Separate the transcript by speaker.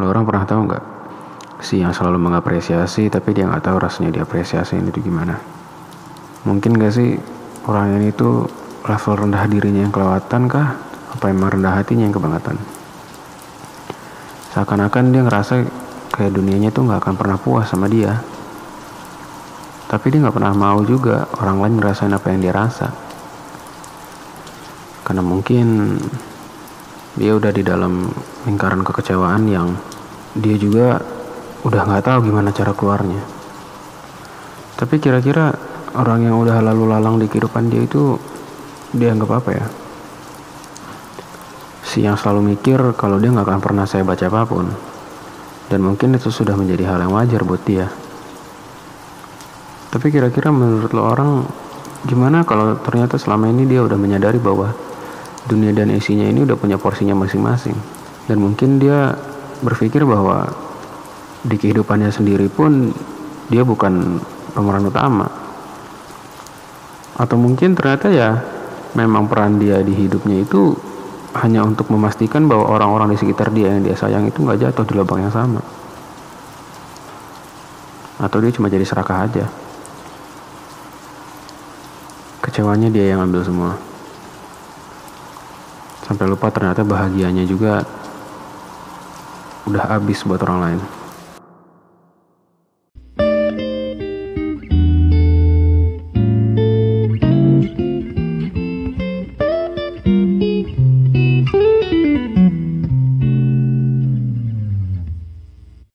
Speaker 1: Lo orang pernah tahu nggak si yang selalu mengapresiasi tapi dia nggak tahu rasanya diapresiasi itu gimana? Mungkin gak sih orang ini tuh level rendah dirinya yang kelewatan kah? Apa emang rendah hatinya yang kebangetan? Seakan-akan dia ngerasa kayak dunianya tuh nggak akan pernah puas sama dia. Tapi dia nggak pernah mau juga orang lain ngerasain apa yang dia rasa. Karena mungkin dia udah di dalam lingkaran kekecewaan yang dia juga udah nggak tahu gimana cara keluarnya. Tapi kira-kira orang yang udah lalu lalang di kehidupan dia itu dia anggap apa ya? Si yang selalu mikir kalau dia nggak akan pernah saya baca apa pun. Dan mungkin itu sudah menjadi hal yang wajar buat dia. Tapi kira-kira menurut lo orang gimana kalau ternyata selama ini dia udah menyadari bahwa dunia dan isinya ini udah punya porsinya masing-masing. Dan mungkin dia berpikir bahwa di kehidupannya sendiri pun dia bukan pemeran utama. Atau mungkin ternyata ya memang peran dia di hidupnya itu hanya untuk memastikan bahwa orang-orang di sekitar dia yang dia sayang itu nggak jatuh di lubang yang sama. Atau dia cuma jadi serakah aja. Kecewanya dia yang ambil semua. Sampai lupa ternyata bahagianya juga udah habis buat orang lain.